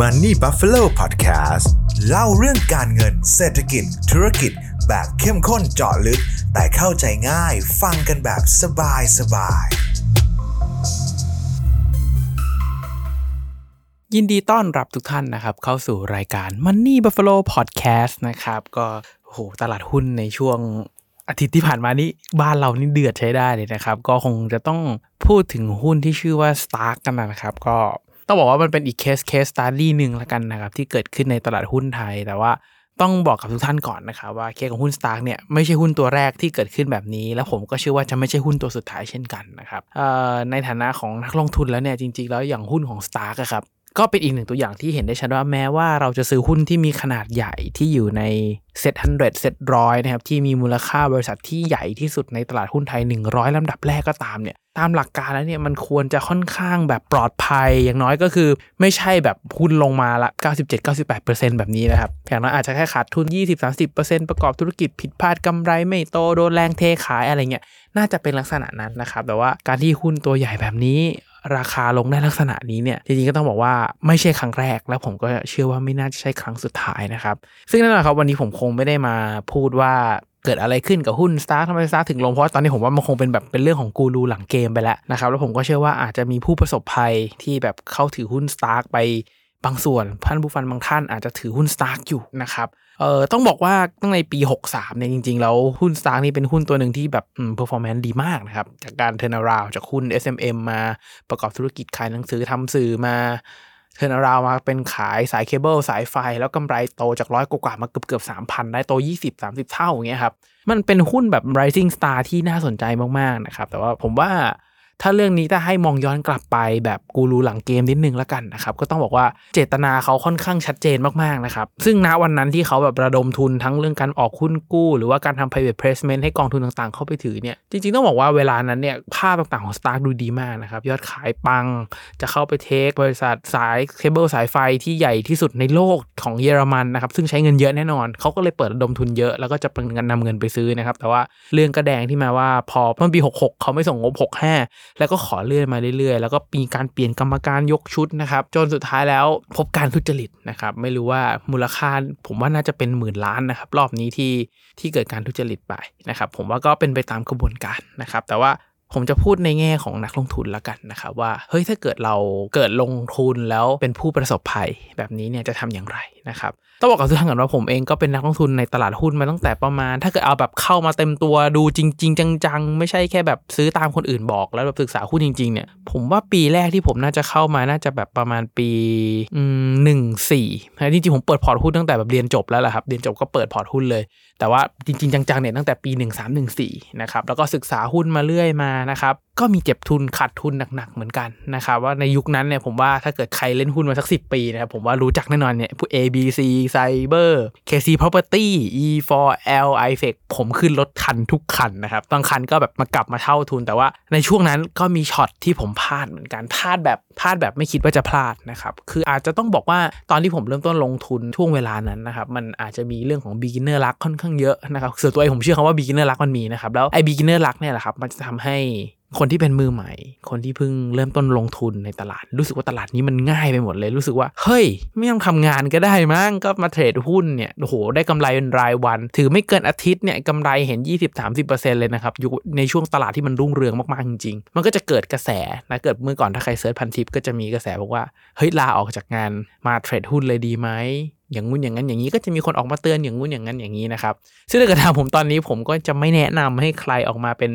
Money Buffalo Podcast เล่าเรื่องการเงินเศรษฐกิจ ธุรกิจ แบบเข้มข้นเจาะลึก แต่เข้าใจง่ายฟังกันแบบสบายสบายยินดีต้อนรับทุกท่านนะครับ เข้าสู่รายการ Money Buffalo Podcast นะครับ ก็โหตลาดหุ้นในช่วงอาทิตย์ที่ผ่านมานี้บ้านเรานี่เดือดใช้ได้เลยนะครับ ก็คงจะต้องพูดถึงหุ้นที่ชื่อว่า Stark กันนะครับ ก็ ต้องบอกว่ามันเป็นอีกเคส case study หนึ่งละกันนะครับที่เกิดขึ้นในตลาดหุ้นไทย แต่ว่าต้องบอกกับทุกท่านก่อนนะครับว่าเคสของหุ้น Stark เนี่ยไม่ใช่หุ้นตัวแรกที่เกิดขึ้นแบบนี้ แล้วผมก็เชื่อว่าจะไม่ใช่หุ้นตัวสุดท้ายเช่นกันนะครับในฐานะของนักลงทุนแล้วเนี่ยจริงๆ แล้วอย่างหุ้นของ Stark ครับ ก็เป็นอีกหนึ่งตัวอย่างที่เห็นได้ชัดว่าแม้ว่าเราจะซื้อหุ้นที่มีขนาดใหญ่ที่อยู่ใน SET Hundred SET ร้อยนะครับที่มีมูลค่าบริษัทที่ใหญ่ที่สุดในตลาดหุ้นไทย 100ลำดับแรกก็ตามเนี่ยตามหลักการแล้วเนี่ยมันควรจะค่อนข้างแบบปลอดภัยอย่างน้อยก็คือ ไม่ใช่แบบหุ้นลงมาละ 97-98%แบบนี้นะครับอย่างน้อยอาจจะแค่ขาดทุน 20-30%ประกอบธุรกิจผิดพลาดกำไรไม่โตโดนแรงเทขายอะไรเงี้ยน่าจะเป็นลักษณะนั้นนะครับแต่ว่าการที่หุ้นตัวใหญ่แบบนี้ ราคาลงได้ลักษณะนี้เนี่ยจริงๆก็ต้องบอกว่าไม่ใช่ครั้งแรก แล้วผมก็เชื่อว่าไม่น่าจะใช่ครั้งสุดท้ายนะครับ ซึ่งนั่นแหละครับวันนี้ผมคงไม่ได้มาพูดว่าเกิดอะไรขึ้นกับหุ้นสตาร์ทำไมสตาร์ถึงลงเพราะตอนนี้ผมว่ามันคงเป็นแบบเป็นเรื่องของกูรูหลังเกมไปแล้วนะครับแล้วผมก็เชื่อว่าอาจจะมีผู้ประสบภัยที่แบบเข้าถือหุ้นสตาร์ไป บางส่วนท่านผู้ฟันบางท่านอาจจะถือหุ้น Stark อยู่นะครับเอ่อต้องบอกว่าตั้งในปี 63เนี่ยจริง ๆ แล้วหุ้น Stark นี่เป็นหุ้นตัวหนึ่งที่แบบอืม performance ดีมากนะครับ จากการ turn around จากหุ้น SMM มาประกอบธุรกิจขายหนังสือทำสื่อมาเทร์นาราวมาเป็นขายสายเคเบิลสายไฟ แล้วกำไรโตจากร้อยกว่ามาเกือบเกือบสามพันได้โต 20 30 เท่าอย่างเงี้ยครับ มันเป็นหุ้นแบบ rising star ที่น่าสนใจมาก ๆ นะครับ แต่ว่าผมว่า ถ้าเรื่องนี้ถ้าให้มองย้อนกลับไปแบบกูรูหลังเกมนิดนึงแล้วกันนะครับก็ต้องบอกว่าเจตนาเขาค่อนข้างชัดเจนมากๆนะครับซึ่งณวันนั้นที่เขาแบบระดมทุนทั้งเรื่องการออกหุ้นกู้ หรือว่าการทำ private placement ให้กองทุนต่างๆ เข้าไปถือเนี่ยจริงๆต้องบอกว่าเวลานั้นเนี่ยภาพต่างๆของ Stark ดูดีมากนะครับยอดขายปังจะเข้าไปเทคบริษัทสายเคเบิลสายไฟที่ใหญ่ที่สุดในโลกของเยอรมันนะครับซึ่งใช้เงินเยอะแน่นอนเขาก็เลยเปิดระดมทุนเยอะแล้วก็จะเป็นเงินนำเงินไปซื้อนะครับแต่ว่าเรื่องกระแดงที่มาว่าพอเมื่อปี 66 เขาไม่ส่งงบ 65แล้วก็ขอเลื่อนมาเรื่อยๆ แล้วก็มีการเปลี่ยนกรรมการยกชุดนะครับ จนสุดท้ายแล้วพบการทุจริตนะครับ ไม่รู้ว่ามูลค่าผมว่าน่าจะเป็นหมื่นล้านนะครับ รอบนี้ที่ที่เกิดการทุจริตไปนะครับ ผมว่าก็เป็นไปตามกระบวนการนะครับ แต่ว่าผมจะพูดในแง่ของนักลงทุนละกันนะครับว่าเฮ้ยถ้าเกิดเราเกิดลงทุนแล้วเป็นผู้ประสบภัยแบบนี้เนี่ยจะทำอย่างไรนะครับ ต้องบอกกับทุกท่านก่อนว่าผมเองก็เป็นนักลงทุนในตลาดหุ้นมาตั้งแต่ประมาณ ถ้าเกิดเอาแบบเข้ามาเต็มตัวดูจริง ๆ จังๆ ไม่ใช่แค่แบบซื้อตามคนอื่นบอก แล้วแบบศึกษาหุ้นจริง ๆ เนี่ย ผมว่าปีแรกที่ผมน่าจะเข้ามาน่าจะแบบประมาณปีหนึ่งสี่จริงๆผมเปิดพอร์ตหุ้นตั้งแต่แบบเรียนจบแล้วแหละครับเรียนจบก็เปิดพอร์ตหุ้นเลย แต่ว่าจริง ๆ จังๆเนี่ยตั้งแต่ปี 1314นะครับแล้วก็ศึกษาหุ้นมาเรื่อยมานะครับก็มีเจ็บทุนขาดทุนหนักๆเหมือนกันนะครับว่าในยุคนั้นเนี่ยผมว่าถ้าเกิดใครเล่นหุ้นมาสัก 10 ปีนะครับผมว่ารู้จักแน่นอนเนี่ยพวก ABC Cyber KC Property E4L iFX ผมขึ้นรถคันทุกคันนะครับบางคันก็แบบมากลับมาเท่าทุน แต่ว่าในช่วงนั้นก็มีช็อตที่ผมพลาดเหมือนกันพลาดแบบพลาดแบบไม่คิดว่าจะพลาดนะครับคืออาจจะต้องบอกว่าตอนที่ผมเริ่มต้นลงทุนช่วงเวลานั้นนะครับมันอาจจะมีเรื่องของ beginner luck ค่อนข้างเยอะนะครับส่วนตัวเองผมเชื่อคำว่า beginner luck มันมีนะครับแล้วไอ้ beginner luck เนี่ยแหละครับมันจะทำให้คนที่เป็นมือใหม่ คนที่เพิ่งเริ่มต้นลงทุนในตลาด รู้สึกว่าตลาดนี้มันง่ายไปหมดเลย รู้สึกว่า เฮ้ย ไม่ต้องทำงานก็ได้มั้ง ก็มาเทรดหุ้นเนี่ย โอ้โห ได้กำไรเป็นรายวัน ถือไม่เกินอาทิตย์เนี่ยกำไรเห็น 20-30%เลยนะครับอยู่ในช่วงตลาดที่มันรุ่งเรืองมากๆจริงๆ มันก็จะเกิดกระแสนะเกิดเมื่อก่อนถ้าใครเซิร์ชพันทิปก็จะมีกระแสบอกว่า เฮ้ย ลาออกจากงานมาเทรดหุ้นเลยดีไหมอย่างงู้นอย่างนั้นอย่างนี้ก็จะมีคนออกมาเตือนอย่างงู้นอย่างนั้นอย่างนี้นะครับซึ่งถ้าเกิดถามผมตอนนี้ผมก็จะไม่แนะนำให้ใครออกมาเป็น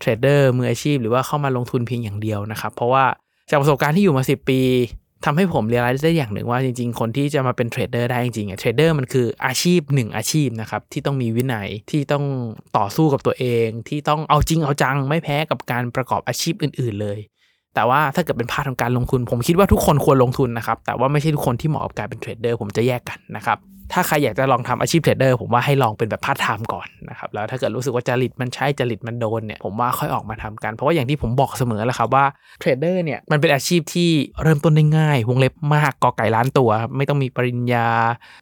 เทรดเดอร์มืออาชีพ หรือว่าเข้ามาลงทุนเพียงอย่างเดียวนะครับ เพราะว่าจากประสบการณ์ที่อยู่มา 10 ปีทำให้ผมเรียนรู้ได้อย่างหนึ่งว่าจริง ๆ คนที่จะมาเป็นเทรดเดอร์ได้จริงๆเทรดเดอร์มันคืออาชีพหนึ่งอาชีพนะครับที่ต้องมีวินัยที่ต้องต่อสู้กับตัวเอง ที่ต้องเอาจริงเอาจังไม่แพ้กับการประกอบอาชีพอื่น ๆ เลยแต่ว่าถ้าเกิดเป็นภาคของการลงทุน ผมคิดว่าทุกคนควรลงทุนนะครับ แต่ว่าไม่ใช่ทุกคนที่เหมาะกับการเป็นเทรดเดอร์ผมจะแยกกันนะครับ ถ้าใครอยากจะลองทำอาชีพเทรดเดอร์ผมว่าให้ลองเป็นแบบพาร์ทไทม์ก่อนนะครับแล้วถ้าเกิดรู้สึกว่าจริตมันใช่จริตมันโดนเนี่ยผมว่าค่อยออกมาทำกัน เพราะว่าอย่างที่ผมบอกเสมอแหละครับว่าเทรดเดอร์เนี่ยมันเป็นอาชีพที่เริ่มต้นได้ง่าย วงเล็บมากกอไก่ล้านตัว ไม่ต้องมีปริญญา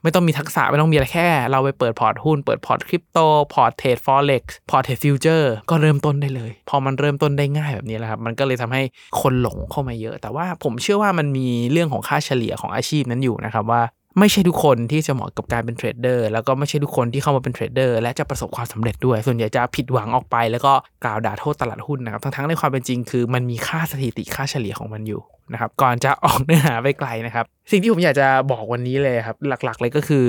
ไม่ต้องมีทักษะไม่ต้องมีอะไรแค่ เราไปเปิดพอร์ตหุ้นเปิดพอร์ตคริปโตพอร์ตเทรด Forex พอร์ตเทรด future ก็เริ่มต้นได้เลย พอมันเริ่มต้นได้ง่ายแบบนี้แหละครับมันก็เลยทำให้คนหลงเข้ามาเยอะ แต่ว่าผมเชื่อว่ามันมีเรื่องของค่าเฉลี่ยของอาชีพนั้นอยู่นะครับว่า ไม่ใช่ทุกคนที่จะเหมาะกับการเป็นเทรดเดอร์แล้วก็ไม่ใช่ทุกคนที่เข้ามาเป็นเทรดเดอร์และจะประสบความสำเร็จด้วย ส่วนใหญ่จะผิดหวังออกไป แล้วก็กล่าวด่าโทษตลาดหุ้นนะครับทั้งๆในความเป็นจริงคือมันมีค่าสถิติค่าเฉลี่ยของมันอยู่นะครับก่อนจะออกเนื้อหาไปไกลนะครับ สิ่งที่ผมอยากจะบอกวันนี้เลยครับ หลักๆ เลยก็คือ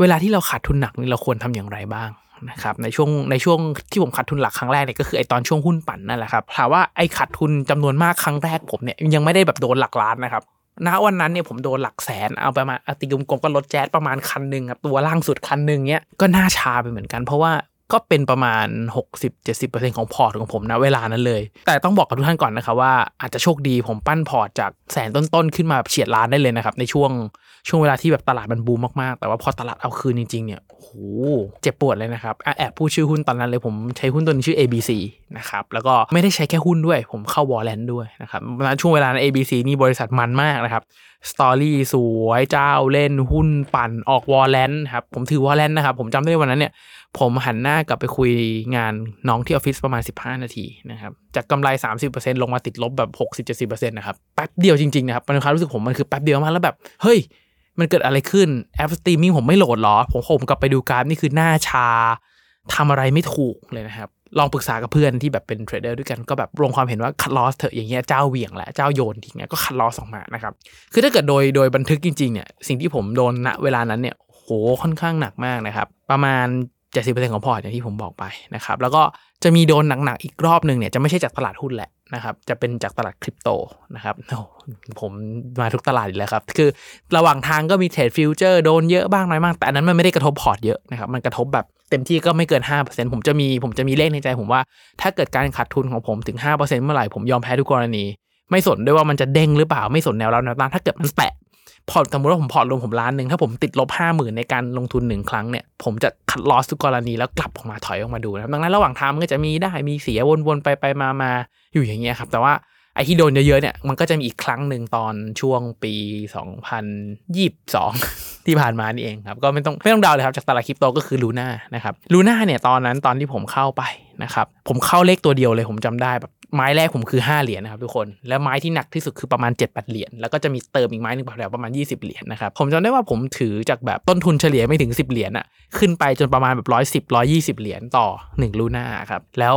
เวลาที่เราขาดทุนหนักนี่เราควรทำอย่างไรบ้างนะครับในช่วงในช่วงที่ผมขาดทุนหนักครั้งแรกเนี่ยก็คือไอ้ตอนช่วงหุ้นปั่นนั่นแหละครับถามว่าไอ้ขาดทุนจำนวนมากครั้งแรกผมเนี่ยยังไม่ได้แบบโดนหลักล้านนะครับ ณวันนั้นเนี่ยผมโดนหลักแสนเอาไปมาตีกลมๆก็รถแจ๊สประมาณคันหนึ่งครับตัวล่างสุดคันหนึ่งเนี้ยก็หน้าชาไปเหมือนกันเพราะว่าก็เป็นประมาณ 60-70%ของพอร์ตของผมนะเวลานั้นเลย แต่ต้องบอกกับทุกท่านก่อนนะครับว่าอาจจะโชคดีผมปั้นพอร์ตจากแสนต้นๆ ขึ้นมาเฉียดล้านได้เลยนะครับ ในช่วง ช่วงเวลาที่แบบตลาดมันบูมมากๆ แต่ว่าพอตลาดเอาคืนจริงๆเนี่ยโหเจ็บปวดเลยนะครับแอบพูดชื่อหุ้นตอนนั้นเลยผมใช้หุ้นตัวนี้ชื่อ ABC นะครับแล้วก็ไม่ได้ใช้แค่หุ้นด้วย ผมเข้า warrant ด้วยนะครับช่วงเวลานั้น ABC นี่บริษัทมันมากนะครับ story สวยเจ้าเล่นหุ้นปั่นออก warrant ครับผมถือ warrant นะครับผมจำได้วันนั้นเนี่ยผมหันหน้ากลับไปคุยงานน้องที่ออฟฟิศประมาณ 15 นาทีนะครับจากกำไร 30%ลงมาติดลบแบบ 60-70%นะครับแป๊บเดียวจริงๆนะครับมันความรู้สึกผมมันคือแป๊บเดียวมากแล้วแบบเฮ้ย มันเกิดอะไรขึ้นแอปสตรีมมิ่งผมไม่โหลดหรอ ผมผมกลับไปดูกราฟนี่คือหน้าชาทำอะไรไม่ถูกเลยนะครับ ลองปรึกษากับเพื่อนที่แบบเป็นเทรดเดอร์ด้วยกันก็แบบลงความเห็นว่า cut loss เถอะอย่างเงี้ยเจ้าเหวี่ยงแหละเจ้าโยนทิ้งเงี้ยก็ cut loss ออกมานะครับ คือถ้าเกิดโดยโดยบันทึกจริงๆเนี่ยสิ่งที่ผมโดนณเวลานั้นเนี่ยโหค่อนข้างหนักมากนะครับ ประมาณ70%ของพอร์ตอย่างที่ผมบอกไปนะครับแล้วก็จะมีโดนหนักๆอีกรอบหนึ่งเนี่ยจะไม่ใช่จากตลาดหุ้นแหละ นะครับจะเป็นจากตลาดคริปโตนะครับผมมาทุกตลาดอีกแล้วครับ คือระหว่างทางก็มีเทรด future โดนเยอะบ้างน้อยบ้าง แต่อันนั้นมันไม่ได้กระทบพอร์ตเยอะนะครับ มันกระทบแบบเต็มที่ก็ไม่เกิน 5%ผมจะมีผมจะมีเลขในใจผมว่า ถ้าเกิดการขาดทุนของผมถึง 5%เมื่อไหร่ผมยอมแพ้ทุกกรณี ไม่สนด้วยว่ามันจะเด้งหรือเปล่าไม่สนแนวรับแนวต้านถ้าเกิดมันแปะ พอร์ตสมมติว่าผมพอร์ตรวมผมล้านหนึ่งถ้าผมติดลบห้าหมื่นในการลงทุนหนึ่งครั้งเนี่ยผมจะ cut loss ทุกกรณีแล้วกลับออกมาถอยออกมาดูนะครับดังนั้นระหว่างทางมันก็จะมีได้มีเสียวนๆไปไปมามาอยู่อย่างเงี้ยครับแต่ว่าไอ้ที่โดนเยอะๆเนี่ยมันก็จะมีอีกครั้งหนึ่งตอนช่วงปี 2022 ที่ผ่านมานี่เองครับก็ไม่ต้องไม่ต้องเดาเลยครับจากตลาดคริปโตก็คือลูน่านะครับลูน่าเนี่ยตอนนั้นตอนที่ผมเข้าไปนะครับผมเข้าเลขตัวเดียวเลยผมจำได้แบบ ไม้แรกผมคือ5เหรียญนะครับทุกคน แล้วไม้ที่หนักที่สุดคือประมาณ7 8เหรียญแล้วก็จะมีเติมอีกไม้หนึ่งแถวประมาณ 20 เหรียญนะครับผมจำได้ว่าผมถือจากแบบต้นทุนเฉลี่ยไม่ถึง 10 เหรียญอะขึ้นไปจนประมาณแบบร้อยสิบร้อยี่สิบเหรียญต่อ 1 ลูน่าครับแล้ว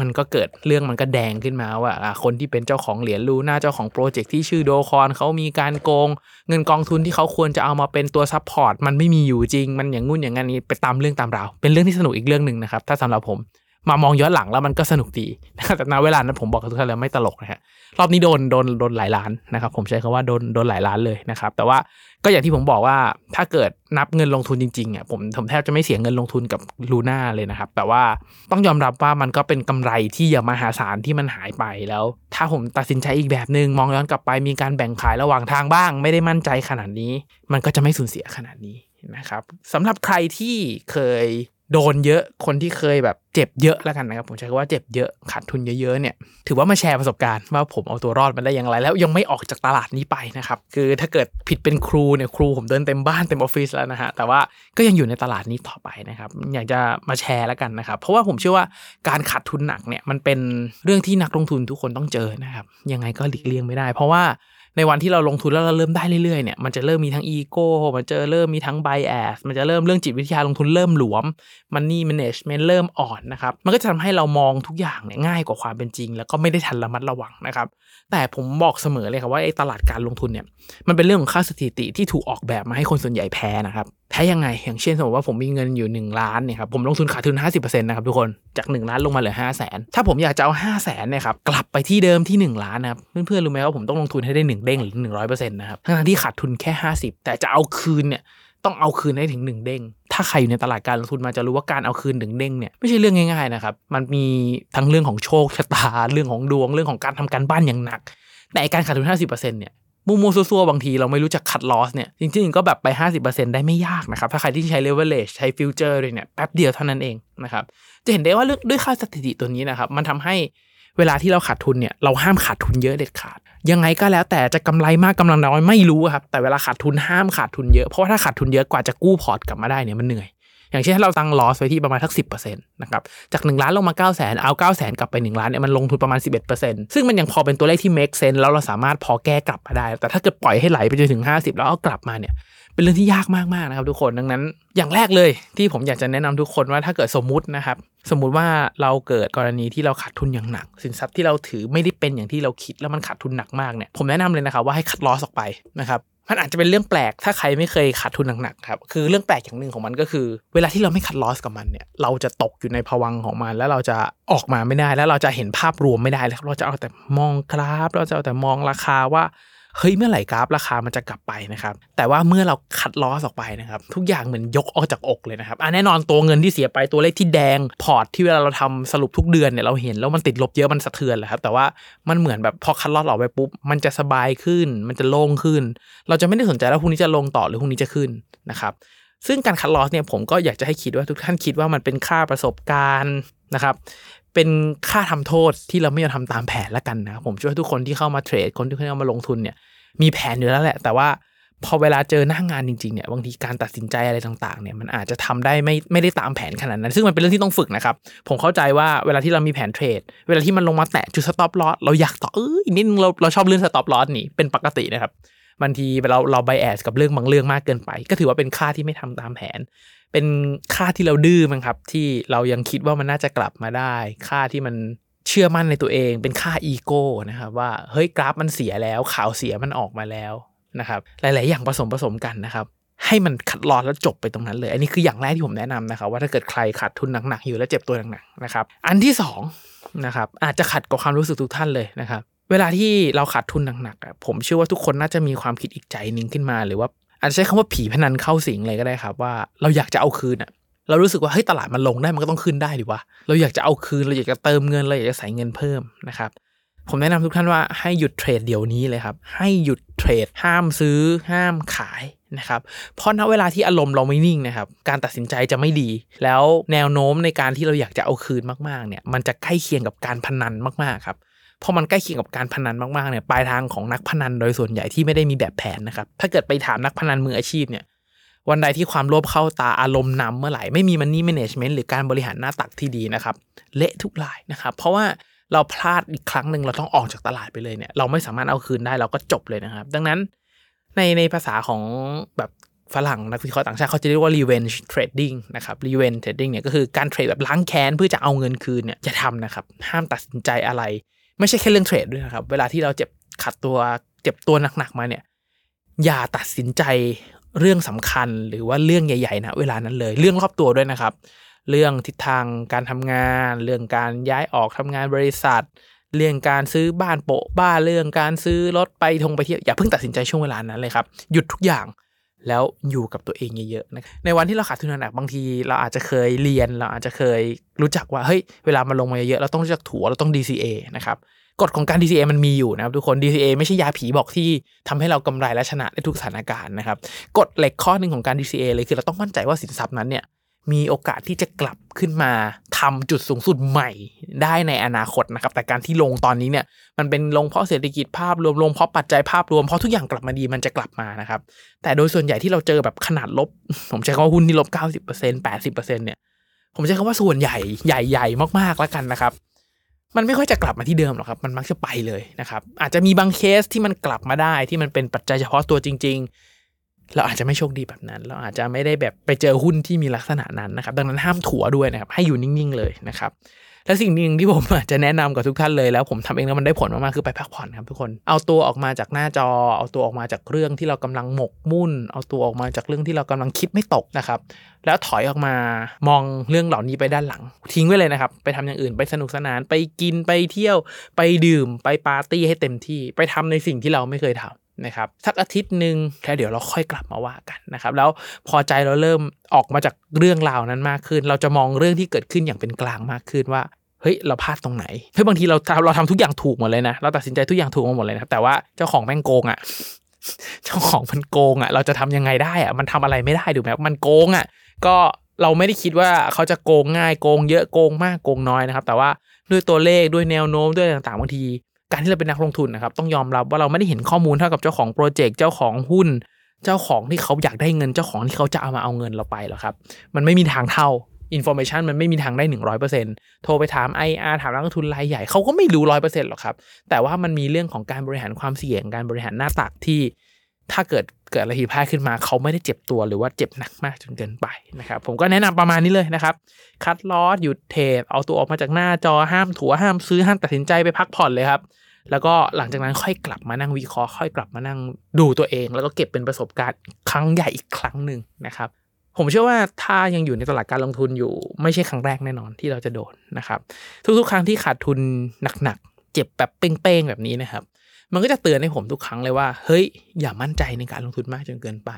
มันก็เกิดเรื่องมันก็แดงขึ้นมาว่าคนที่เป็นเจ้าของเหรียญลูน่าเจ้าของโปรเจกต์ที่ชื่อโดคอนเขามีการโกง เงินกองทุนที่เขาควรจะเอามาเป็นตัว support มันไม่มีอยู่จริง มันอย่างงู้นอย่างงั้นนี้ไปตามเรื่องตามราวเป็นเรื่องที่สนุกอีกเรื่องหนึ่งนะครับถ้าสำหรับผม มามองย้อนหลังแล้วมันก็สนุกดีนะครับแต่ณเวลานั้นผมบอกกับทุกท่านแล้วไม่ตลกนะฮะรอบนี้โดนโดนโดนหลายล้านนะครับ ผมใช้คำว่าโดนโดนหลายล้านเลยนะครับ แต่ว่าก็อย่างที่ผมบอกว่าถ้าเกิดนับเงินลงทุนจริงๆอะผมผมแทบจะไม่เสียเงินลงทุนกับลูน่าเลยนะครับ แต่ว่าต้องยอมรับว่ามันก็เป็นกำไรที่อย่ามหาศาลที่มันหายไปแล้ว ถ้าผมตัดสินใจอีกแบบหนึ่งมองย้อนกลับไปมีการแบ่งขายระหว่างทางบ้าง ไม่ได้มั่นใจขนาดนี้ มันก็จะไม่สูญเสียขนาดนี้นะครับสำหรับใครที่เคย โดนเยอะคนที่เคยแบบเจ็บเยอะแล้วกันนะครับ ผมใช้คำว่าเจ็บเยอะขาดทุนเยอะๆเนี่ยถือว่ามาแชร์ประสบการณ์ว่าผมเอาตัวรอดมันได้อย่างไร แล้วยังไม่ออกจากตลาดนี้ไปนะครับ คือถ้าเกิดผิดเป็นครูเนี่ยครูผมเดินเต็มบ้านเต็มออฟฟิศแล้วนะฮะแต่ว่าก็ยังอยู่ในตลาดนี้ต่อไปนะครับ อยากจะมาแชร์แล้วกันนะครับ เพราะว่าผมเชื่อว่าการขาดทุนหนักเนี่ยมันเป็นเรื่องที่นักลงทุนทุกคนต้องเจอนะครับยังไงก็หลีกเลี่ยงไม่ได้ เพราะว่า ในวันที่เราลงทุนแล้วเราเริ่มได้เรื่อยๆเนี่ยมันจะเริ่มมีทั้งอีโก้มันจะเริ่มมีทั้งไบแอสมันจะเริ่มเรื่องจิตวิทยาลงทุนเริ่มหลวมมันนี่แมネจเมนต์เริ่มอ่อนนะครับมันก็จะทำให้เรามองทุกอย่างเนี่ยง่ายกว่าความเป็นจริง แล้วก็ไม่ได้ทันระมัดระวังนะครับแต่ผมบอกเสมอเลยครับว่าไอ้ตลาดการลงทุนเนี่ยมันเป็นเรื่องของค่าสถิติที่ถูกออกแบบมาให้คนส่วนใหญ่แพ้นะครับแพ้ยังไง อย่างเช่นสมมติว่าผมมีเงินอยู่ 1 ล้านเนี่ยครับผมลงทุนขาดทุน 50%นะครับทุกคนจาก 1 ล้านลงมาเหลือ 5 0 0แสนถ้าผมอยากจะเอา 5 0 0แสนเนี่ยครับกลับไปที่เดิมที่ 1 ล้านนะครับเพื่อนๆรู้ไหมว่าผมต้องลงทุนให้ได้ 1 เด้งหรือ 100%นะครับทั้งที่ขาดทุนแค่ 50 แต่จะเอาคืนเนี่ยต้องเอาคืนให้ถึง 1 เด้ง ถ้าใครอยู่ในตลาดการลงทุนมาจะรู้ว่าการเอาคืนถึงเด้งเนี่ยไม่ใช่เรื่องง่ายๆนะครับมันมีทั้งเรื่องของโชคชะตาเรื่องของดวงเรื่องของการทำการบ้านอย่างหนักแต่การขาดทุน 50%เนี่ย มั่วๆซั่วๆบางทีเราไม่รู้จัก cut loss เนี่ย จริงๆ ก็แบบไป 50%ได้ไม่ยากนะครับ ถ้าใครที่ใช้เลเวลเลชใช้ฟิวเจอร์เลยเนี่ย แป๊บเดียวเท่านั้นเองนะครับ จะเห็นได้ว่าด้วยค่าสถิติตัวนี้นะครับ มันทำให้เวลาที่เราขาดทุนเนี่ย เราห้ามขาดทุนเยอะเด็ดขาด ยังไงก็แล้วแต่จะกำไรมากกำลังน้อยไม่รู้ครับ แต่เวลาขาดทุนห้ามขาดทุนเยอะ เพราะว่าถ้าขาดทุนเยอะกว่าจะกู้พอร์ตกลับมาได้เนี่ยมันเหนื่อย อย่างเช่นถ้าเราตั้งลอสไว้ที่ประมาณทักสิบเปอร์เซ็นต์นะครับจาก1ล้านลงมา9 0 0 0 0นเอา9 0 0 0 0กลับไป1ล้านเนี่ยมันลงทุนประมาณ11%ซึ่งมันยังพอเป็นตัวเลขที่ make sense แล้วเราสามารถพอแก้กลับมาได้ แต่ถ้าเกิดปล่อยให้ไหลไปจนถึง50แล้วเอากลับมาเนี่ยเป็นเรื่องที่ยากมากๆนะครับทุกคนดังนั้นอย่างแรกเลยที่ผมอยากจะแนะนำทุกคนว่าถ้าเกิดสมมุตินะครับสมมุติว่าเราเกิดกรณีที่เราขาดทุนอย่างหนัก สินทรัพย์ที่เราถือไม่ได้เป็นอย่างที่เราคิดแล้วมันขาดทุนหนักมากเนี่ยผมแนะนำเลยนะครับว่าให้คัดลอสออกไปนะครับ มันอาจจะเป็นเรื่องแปลกถ้าใครไม่เคยขาดทุนหนักๆครับคือเรื่องแปลกอย่างหนึ่งของมันก็คือ เวลาที่เราไม่คัดลอสกับมันเนี่ยเราจะตกอยู่ในภวังของมัน แล้วเราจะออกมาไม่ได้ แล้วเราจะเห็นภาพรวมไม่ได้แล้วเราจะเอาแต่มองกราฟ เราจะเอาแต่มองราคาว่า เฮ้ยเมื่อไหร่กราฟราคามันจะกลับไปนะครับ แต่ว่าเมื่อเรา cut loss ออกไปนะครับ ทุกอย่างเหมือนยกออกจากอกเลยนะครับอะแน่นอนตัวเงินที่เสียไปตัวเลขที่แดงพอร์ตที่เวลาเราทำสรุปทุกเดือนเนี่ยเราเห็นแล้วมันติดลบเยอะมันสะเทือนแหละครับ แต่ว่ามันเหมือนแบบพอ cut loss ออกไปปุ๊บมันจะสบายขึ้น มันจะโล่งขึ้น เราจะไม่ได้สนใจว่าพรุ่งนี้จะลงต่อหรือพรุ่งนี้จะขึ้นนะครับซึ่งการ cut loss เนี่ยผมก็อยากจะให้คิดว่าทุกท่านคิดว่ามันเป็นค่าประสบการณ์นะครับ เป็นค่าทำโทษที่เราไม่ยอมทำตามแผนแล้วกันนะผมเชื่อทุกคนที่เข้ามาเทรดคนที่เข้ามาลงทุนเนี่ย มีแผนอยู่แล้วแหละ แต่ว่าพอเวลาเจอหน้างงานจริงๆเนี่ยบางทีการตัดสินใจอะไรต่างๆเนี่ยมันอาจจะทำได้ไม่ไม่ได้ตามแผนขนาดนั้น ซึ่งมันเป็นเรื่องที่ต้องฝึกนะครับ ผมเข้าใจว่าเวลาที่เรามีแผนเทรด เวลาที่มันลงมาแตะจุด stop loss เราอยากต่อเอออีกนิดนึงเราเราชอบเลื่อน stop loss นี่เป็นปกตินะครับบางทีเราเรา bias กับเรื่องบางเรื่องมากเกินไป ก็ถือว่าเป็นค่าที่ไม่ทำตามแผน เป็นค่าที่เราดื้อมั้งครับ ที่เรายังคิดว่ามันน่าจะกลับมาได้ ค่าที่มันเชื่อมั่นในตัวเอง เป็นค่าอีโก้นะครับว่าเฮ้ยกราฟมันเสียแล้วข่าวเสียมันออกมาแล้วนะครับหลาย ๆ อย่างผสมผสมกันนะครับให้มันขัดลอดแล้วจบไปตรงนั้นเลย อันนี้คืออย่างแรกที่ผมแนะนำนะครับว่าถ้าเกิดใครขาดทุนหนัก ๆ อยู่แล้วเจ็บตัวหนัก ๆ นะครับ อันที่2นะครับอาจจะขัดกับความรู้สึกทุกท่านเลยนะครับ เวลาที่เราขาดทุนหนัก ๆ ผมเชื่อว่าทุกคนน่าจะมีความคิดอีกใจหนึ่งขึ้นมา หรือว่า อาจจะใช้คำว่าผีพนันเข้าสิงเลยก็ได้ครับ ว่าเราอยากจะเอาคืนอะเรารู้สึกว่าเฮ้ยตลาดมันลงได้มันก็ต้องขึ้นได้ดิวะเราอยากจะเอาคืนเราอยากจะเติมเงินเราอยากจะใส่เงินเพิ่มนะครับผมแนะนำทุกท่านว่าให้หยุดเทรดเดี๋ยวนี้เลยครับ ให้หยุดเทรด ห้ามซื้อ ห้ามขายนะครับ เพราะณเวลาที่อารมณ์เราไม่นิ่งนะครับ การตัดสินใจจะไม่ดี แล้วแนวโน้มในการที่เราอยากจะเอาคืนมากๆเนี่ย มันจะใกล้เคียงกับการพนันมากๆครับ พอมันใกล้เคียงกับการพนันมากๆเนี่ยปลายทางของนักพนันโดยส่วนใหญ่ที่ไม่ได้มีแบบแผนนะครับถ้าเกิดไปถามนักพนันมืออาชีพเนี่ยวันใดที่ความโลภเข้าตาอารมณ์นำเมื่อไหร่ไม่มีมันนี่แมネจเมนต์หรือการบริหารหน้าตักที่ดีนะครับ เละทุกรายนะครับ เพราะว่าเราพลาดอีกครั้งหนึ่งเราต้องออกจากตลาดไปเลยเนี่ย เราไม่สามารถเอาคืนได้เราก็จบเลยนะครับ ดังนั้นในในภาษาของแบบฝรั่งนักวิเคราะห์ต่างชาติเขาจะเรียกว่า revenge trading นะครับ revenge trading เนี่ยก็คือการเทรดแบบล้างแค้นเพื่อจะเอาเงินคืนเนี่ยจะทำนะครับ ห้ามตัดสินใจอะไร ไม่ใช่แค่เรื่องเทรดด้วยนะครับ เวลาที่เราเจ็บขัดตัวเจ็บตัวหนักๆมาเนี่ย อย่าตัดสินใจเรื่องสำคัญหรือว่าเรื่องใหญ่ๆนะเวลานั้นเลย เรื่องรอบตัวด้วยนะครับ เรื่องทิศทางการทำงาน เรื่องการย้ายออกทำงานบริษัท เรื่องการซื้อบ้านโปะบ้านเรื่องการซื้อรถไปทงไปเที่ยวอย่าเพิ่งตัดสินใจช่วงเวลานั้นเลยครับ หยุดทุกอย่าง แล้วอยู่กับตัวเองเยอะๆนะในวันที่เราขาดทุนหนักบางทีเราอาจจะเคยเรียนเราอาจจะเคยรู้จักว่าเฮ้ยเวลามันลงมาเยอะเราต้องรู้จักถัวเราต้อง DCA นะครับกฎของการ DCA มันมีอยู่นะครับทุกคน DCA ไม่ใช่ยาผีบอกที่ทำให้เรากำไรและชนะในทุกสถานการณ์นะครับกฎเหล็กข้อหนึ่งของการ DCA เลยคือเราต้องมั่นใจว่าสินทรัพย์นั้นเนี่ย มีโอกาสที่จะกลับขึ้นมาทำจุดสูงสุดใหม่ได้ในอนาคตนะครับ แต่การที่ลงตอนนี้เนี่ยมันเป็นลงเพราะเศรษฐกิจภาพรวมลงเพราะปัจจัยภาพรวมเพราะทุกอย่างกลับมาดีมันจะกลับมานะครับ แต่โดยส่วนใหญ่ที่เราเจอแบบขนาดลบ ผมใช้คำว่าหุ้นที่ลบเก้าสิบเปอร์เซ็นแปดสิบเปอร์เซ็นเนี่ยผมใช้คำว่าส่วนใหญ่ใหญ่ๆมากๆแล้วกันนะครับ มันไม่ค่อยจะกลับมาที่เดิมหรอกครับ มันมักจะไปเลยนะครับ อาจจะมีบางเคสที่มันกลับมาได้ที่มันเป็นปัจจัยเฉพาะตัวจริง ๆ เราอาจจะไม่โชคดีแบบนั้น เราอาจจะไม่ได้แบบไปเจอหุ้นที่มีลักษณะนั้นนะครับ ดังนั้นห้ามถัวด้วยนะครับ ให้อยู่นิ่งๆเลยนะครับ และสิ่งหนึ่งที่ผมอาจจะแนะนำกับทุกท่านเลย แล้วผมทำเองแล้วมันได้ผลมากๆคือไปพักผ่อนครับทุกคน เอาตัวออกมาจากหน้าจอ เอาตัวออกมาจากเรื่องที่เรากำลังหมกมุ่น เอาตัวออกมาจากเรื่องที่เรากำลังคิดไม่ตกนะครับ แล้วถอยออกมามองเรื่องเหล่านี้ไปด้านหลัง ทิ้งไว้เลยนะครับ ไปทำอย่างอื่น ไปสนุกสนาน ไปกิน ไปเที่ยว ไปดื่ม ไปปาร์ตี้ให้เต็มที่ ไปทำในสิ่งที่เราไม่เคยทำ นะครับสักอาทิตย์หนึ่งแล้วเดี๋ยวเราค่อยกลับมาว่ากันนะครับ แล้วพอใจเราเริ่มออกมาจากเรื่องราวนั้นมากขึ้น เราจะมองเรื่องที่เกิดขึ้นอย่างเป็นกลางมากขึ้นว่าเฮ้ยเราพลาดตรงไหนเฮ้ยบางทีเราเราทำทุกอย่างถูกหมดเลยนะเราตัดสินใจทุกอย่างถูกมาหมดเลยนะครับแต่ว่าเจ้าของแม่งโกงอะ่ะเจ้าของมันโกงอะ่ะ เราจะทำยังไงได้อะ่ะมันทำอะไรไม่ได้รู้ไหมมันโกงอะ่ะ ก็เราไม่ได้คิดว่าเขาจะโกงง่ายโกงเยอะโกงมากโกงน้อยนะครับ แต่ว่าด้วยตัวเลขด้วยแนวโน้มด้วยต่างๆบางที การที่เราเป็นนักลงทุนนะครับต้องยอมรับว่าเราไม่ได้เห็นข้อมูลเท่ากับเจ้าของโปรเจกต์เจ้าของหุ้น เจ้าของที่เขาอยากได้เงิน เจ้าของที่เขาจะเอามาเอาเงินเราไปหรอกครับ มันไม่มีทางเท่า information มันไม่มีทางได้หนึ่งร้อยเปอร์เซ็นต์โทรไปถาม IR ถามนักลงทุนรายใหญ่เขาก็ไม่รู้ร้อยเปอร์เซ็นต์หรอกครับ แต่ว่ามันมีเรื่องของการบริหารความเสี่ยงการบริหารหน้าตักที่ ถ้าเกิดเกิดอะไรผิดพลาดขึ้นมา เขาไม่ได้เจ็บตัวหรือว่าเจ็บหนักมากจนเกินไปนะครับ ผมก็แนะนำประมาณนี้เลยนะครับ คัดลอสหยุดเทรดเอาตัวออกมาจากหน้าจอห้ามถัวห้ามซื้อห้ามตัดสินใจไปพักผ่อนเลยครับ แล้วก็หลังจากนั้นค่อยกลับมานั่งวิเคราะห์ค่อยกลับมานั่งดูตัวเอง แล้วก็เก็บเป็นประสบการณ์ครั้งใหญ่อีกครั้งหนึ่งนะครับผมเชื่อว่าถ้ายังอยู่ในตลาดการลงทุนอยู่ ไม่ใช่ครั้งแรกแน่นอนที่เราจะโดนนะครับ ทุกๆ ครั้งที่ขาดทุนหนักๆ เจ็บแบบเป้งๆ แบบนี้นะครับ มันก็จะเตือนให้ผมทุกครั้งเลยว่าเฮ้ยอย่ามั่นใจในการลงทุนมากจนเกินไป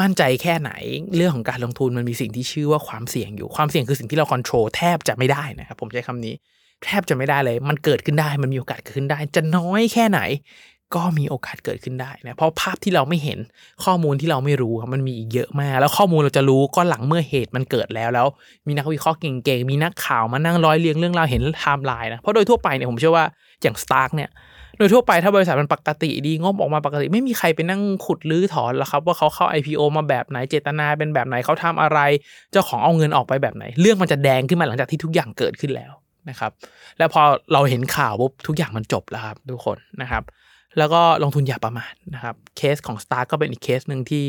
มั่นใจแค่ไหนเรื่องของการลงทุนมันมีสิ่งที่ชื่อว่าความเสี่ยงอยู่ความเสี่ยงคือสิ่งที่เราควบคุมแทบจะไม่ได้นะครับผมใช้คำนี้ แทบจะไม่ได้เลย มันเกิดขึ้นได้มันมีโอกาสเกิดขึ้นได้ จะน้อยแค่ไหน ก็มีโอกาสเกิดขึ้นได้นะเพราะภาพที่เราไม่เห็นข้อมูลที่เราไม่รู้มันมีอีกเยอะมาก แล้วข้อมูลเราจะรู้ก็หลังเมื่อเหตุมันเกิดแล้วแล้ว มีนักวิเคราะห์เก่งๆมีนักข่าวมานั่งร้อยเรียงเรื่องราวเห็นไทม์ไลน์นะเพราะโดยทั่วไปเนี่ยผมเชื่อว่าอย่าง STARK เนี่ย โดยทั่วไปถ้าบริษัทมันปกติดีงบออกมาปกติไม่มีใครไปนั่งขุดรื้อถอนแล้วครับ ว่าเขาเข้า IPO มาแบบไหนเจตนาเป็นแบบไหนเขาทำอะไร เจ้าของเอาเงินออกไปแบบไหน เรื่องมันจะแดงขึ้นมาหลังจากที่ทุกอย่างเกิดขึ้นแล้วนะครับ แล้วพอเราเห็นข่าวปุ๊บทุกอย่างมันจบแล้วครับทุกคนนะครับ แล้วก็ลงทุนอย่าประมาทนะครับเคสของ STARK ก็เป็นอีกเคสหนึ่งที่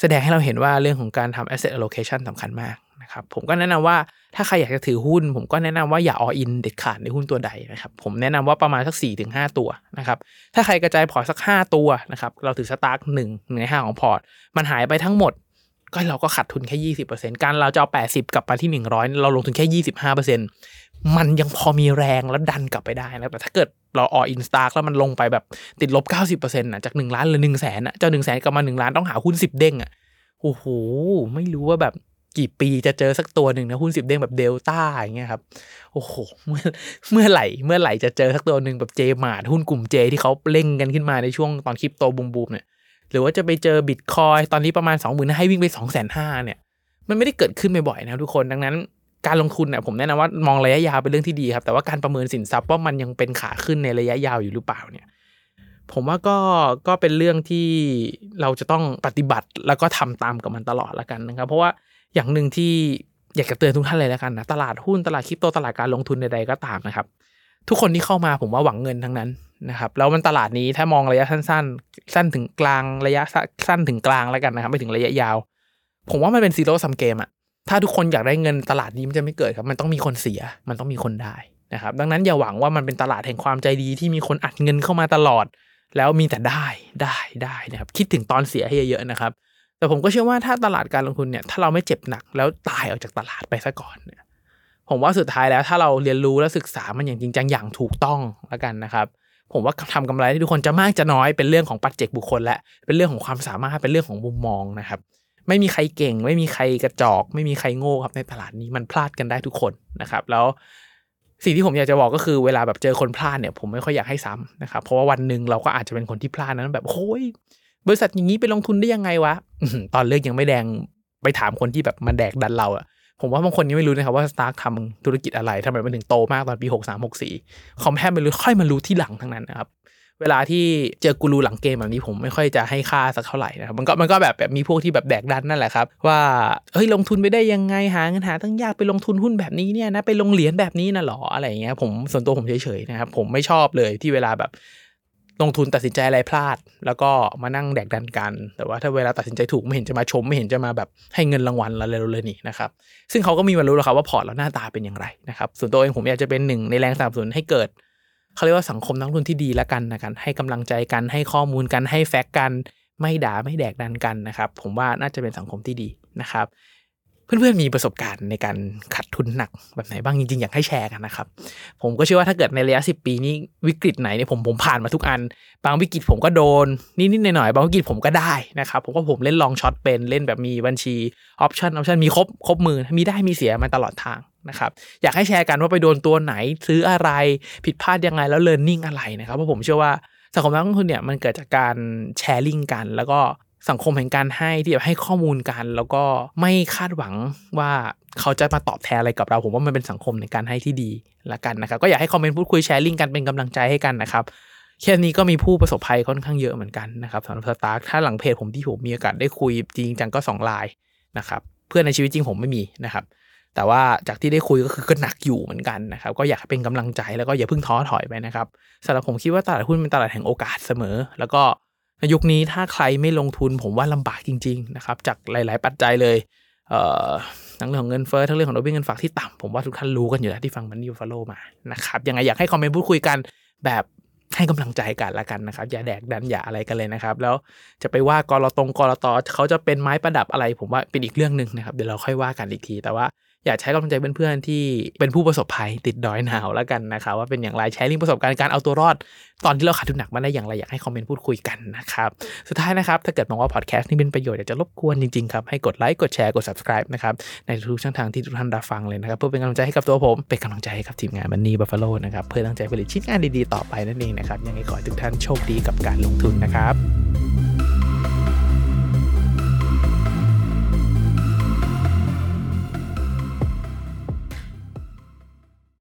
แสดงให้เราเห็นว่าเรื่องของการทำ asset allocation สำคัญมาก นะครับผมก็แนะนำว่าถ้าใครอยากจะถือหุ้น ผมก็แนะนำว่าอย่า all in เด็ดขาดในหุ้นตัวใดนะครับผมแนะนำว่าประมาณสักสี่ถึงห้าตัวนะครับถ้าใครกระจายพอร์ตสัก 5 ตัวนะครับเราถือ STARK หนึ่งในห้าของพอร์ต มันหายไปทั้งหมด ก็เราก็ขาดทุนแค่ยี่สิบเปอร์เซ็นต์การเราจะเอาแปดสิบกลับมาที่หนึ่งร้อยเราลงทุนแค่ยี่สิบห้าเปอร์เซ็นมันยังพอมีแรงแล้วดันกลับไปได้นะแต่ถ้าเกิดเรา all in STARK แล้วมันลงไปแบบติดลบเก้าสิบเปอร์เซ็นต์นะจากหนึ่งล้านหรือหนึ่งแสนอะเจ้าหนึ่งแสนกลับมาหนึ่งล้านต้องหาหุ้นสิบเด้งอะโอ้โห ไม่รู้ว่าแบบ กี่ปีจะเจอสักตัวหนึ่งนะหุ้นสิบเด้งแบบเดลต้าอย่างเงี้ยครับโอ้โหเมื่อเมื่อไหร่เมื่อไหร่จะเจอสักตัวหนึ่งแบบเจมาร์หุ้นกลุ่มเจที่เขาเล่งกันขึ้นมาในช่วงตอนคริปโตบูมบูมเนี่ยหรือว่าจะไปเจอบิตคอยตอนนี้ประมาณสองหมื่นให้วิ่งไปสองแสนห้าเนี่ย มันไม่ได้เกิดขึ้นบ่อยๆนะทุกคนดังนั้นการลงทุนเนี่ยผมแนะนำว่ามองระยะยาวเป็นเรื่องที่ดีครับ แต่ว่าการประเมินสินทรัพย์ว่ามันยังเป็นขาขึ้นในระยะยาวอยู่หรือเปล่าเนี่ยผมว่าก็ก็เป็นเรื่องที่เราจะต้องปฏิบัติแล้วก็ทำตามกับมันตลอดละกันนะครับ เพราะว่า อย่างหนึ่งที่อยากจะเตือนทุกท่านเลยแล้วกันนะตลาดหุ้นตลาดคริปโตตลาดการลงทุนใดๆก็ตามนะครับ ทุกคนที่เข้ามาผมว่าหวังเงินทั้งนั้นนะครับแล้วมันตลาดนี้ถ้ามองระยะสั้น ๆ สั้นถึงกลางระยะสั้นถึงกลางแล้วกันนะครับไม่ถึงระยะยาว ผมว่ามันเป็นซีโร่ซัมเกมอะถ้าทุกคนอยากได้เงินตลาดนี้มันจะไม่เกิดครับ มันต้องมีคนเสีย มันต้องมีคนได้นะครับ ดังนั้นอย่าหวังว่ามันเป็นตลาดแห่งความใจดีที่มีคนอัดเงินเข้ามาตลอด แล้วมีแต่ได้ได้ได้นะครับ คิดถึงตอนเสียให้เยอะๆนะครับ แต่ผมก็เชื่อว่าถ้าตลาดการลงทุนเนี่ยถ้าเราไม่เจ็บหนักแล้วตายออกจากตลาดไปซะก่อนเนี่ยผมว่าสุดท้ายแล้วถ้าเราเรียนรู้และศึกษามันอย่างจริงจังอย่างถูกต้องแล้วกันนะครับ ผมว่าทำกำไรที่ทุกคนจะมากจะน้อยเป็นเรื่องของปัจเจกบุคคลและเป็นเรื่องของความสามารถเป็นเรื่องของมุมมองนะครับ ไม่มีใครเก่ง ไม่มีใครกระจอก ไม่มีใครโง่ครับในตลาดนี้มันพลาดกันได้ทุกคนนะครับ แล้วสิ่งที่ผมอยากจะบอกก็คือเวลาแบบเจอคนพลาดเนี่ยผมไม่ค่อยอยากให้ซ้ำนะครับเพราะว่าวันหนึ่งเราก็อาจจะเป็นคนที่พลาดนั้นแบบโอ้ย บริษัทอย่างนี้ไปลงทุนได้ยังไงวะตอนเลือกยังไม่แดงไปถามคนที่แบบมันแดกดันเราอะผมว่าบางคนยังไม่รู้นะครับว่าสตาร์ททำธุรกิจอะไรทำไมมันถึงโตมากตอนปีหกสามหกสี่คอมแพไม่รู้ค่อยมารู้ที่หลังทั้งนั้นนะครับเวลาที่เจอกูรูหลังเกมแบบนี้ผมไม่ค่อยจะให้ค่าสักเท่าไหร่นะครับมันก็มันก็แบบแบบมีพวกที่แบบแดกดันนั่นแหละครับ ว่าเฮ้ยลงทุนไปได้ยังไงหาเงินหาตั้งยากไปลงทุนหุ้นแบบนี้เนี่ยนะไปลงเหรียญแบบนี้นะหรออะไรเงี้ยผมส่วนตัวผมเฉยๆนะครับผมไม่ชอบเลยที่เวลาแบบ ลงทุนตัดสินใจอะไรพลาด แล้วก็มานั่งแดกดันกัน แต่ว่าถ้าเวลาตัดสินใจถูกไม่เห็นจะมาชม ไม่เห็นจะมาแบบให้เงินรางวัลอะไรเลยนี่นะครับซึ่งเขาก็มีวันรู้แล้วครับว่าพอร์ตเราหน้าตาเป็นอย่างไรนะครับส่วนตัวเองผมอยากจะเป็นหนึ่งในแรงสนับสนุนให้เกิดเขาเรียกว่าสังคมนักลงทุนที่ดีละกันนะกันให้กำลังใจกันให้ข้อมูลกันให้แฟกต์กัน ไม่ด่าไม่แดกดันกันนะครับผมว่าน่าจะเป็นสังคมที่ดีนะครับ เพื่อนๆมีประสบการณ์ในการขาดทุนหนักแบบไหนบ้างจริงๆ อยากให้แชร์กันนะครับ ผมก็เชื่อว่าถ้าเกิดในระยะสิบปีนี้วิกฤตไหนเนี่ยผมผมผ่านมาทุกอัน บางวิกฤตผมก็โดนนิดๆหน่อยๆบางวิกฤตผมก็ได้นะครับผมก็ผมเล่น long short เป็นเล่นแบบมีบัญชี option option มีครบครบมือมีได้มีเสียมาตลอดทางนะครับอยากให้แชร์กันว่าไปโดนตัวไหนซื้ออะไรผิดพลาดยังไงแล้วเรียนรู้อะไรนะครับเพราะผมเชื่อว่าสังคมนักลงทุนเนี่ยมันเกิดจากการแชร์ลิงกัน แล้วก็ สังคมแห่งการให้ที่แบบให้ข้อมูลกัน แล้วก็ไม่คาดหวังว่าเขาจะมาตอบแทนอะไรกับเรา ผมว่ามันเป็นสังคมในการให้ที่ดีละกันนะครับ ก็อยากให้คอมเมนต์พูดคุยแชร์ลิงก์กันเป็นกำลังใจให้กันนะครับแค่นี้ก็มีผู้ประสบภัยค่อนข้างเยอะเหมือนกันนะครับสำหรับสตาร์ถ้าหลังเพจผมที่ผมมีโอกาสได้คุยจริงจังก็2ลายนะครับเพื่อนในชีวิตจริงผมไม่มีนะครับ แต่ว่าจากที่ได้คุยก็คือก็หนักอยู่เหมือนกันนะครับ ก็อยากเป็นกำลังใจแล้วก็อย่าเพิ่งท้อถอยไปนะครับสำหรับผมคิดว่าตลาดหุ้นเป็นตลาดแห่งโอกาสเสมอ แล้วก็ ยุคนี้ถ้าใครไม่ลงทุนผมว่าลำบากจริง ๆ นะครับ จากหลาย ๆ ปัจจัยเลยเอ่อทั้งเรื่องของเงินเฟ้อทั้งเรื่องของดอกเบี้ยเงินฝากที่ต่ำผมว่าทุกท่านรู้กันอยู่แล้วที่ฟังมันนี่ฟอลโล่มานะครับยังไงอยากให้คอมเมนต์พูดคุยกันแบบให้กำลังใจกันละกันนะครับ อย่าแดกดันอย่าอะไรกันเลยนะครับ แล้วจะไปว่ากรตรงกรตอเขาจะเป็นไม้ประดับอะไร ผมว่าเป็นอีกเรื่องหนึ่งนะครับเดี๋ยวเราค่อยว่ากันอีกที แต่ว่า อยากใช้กำลังใจเพื่อนๆที่เป็นผู้ประสบภัยติดดอยหนาวแล้วกันนะครับว่าเป็นอย่างไรใช้ลิงประสบการณ์การเอาตัวรอด ตอนที่เราขาดทุนหนักมาได้อย่างไรอยากให้คอมเมนต์พูดคุยกันนะครับสุดท้ายนะครับถ้าเกิดมองว่าพอดแคสต์นี่เป็นประโยชน์อยากจะรบกวนจริงๆครับให้กดไลค์กดแชร์กด subscribe นะครับในทุกช่องทางที่ทุกท่านรับฟังเลยนะครับเพื่อเป็นกำลังใจให้กับตัวผมเป็นกำลังใจให้กับทีมงานมันนี่บัฟฟาโลนะครับเพื่อตั้งใจผลิตชิ้นงานดีๆต่อไปนั่นเองนะครับยังไงขอให้ทุกท่านโชคดีกับการลงทุนนะครับ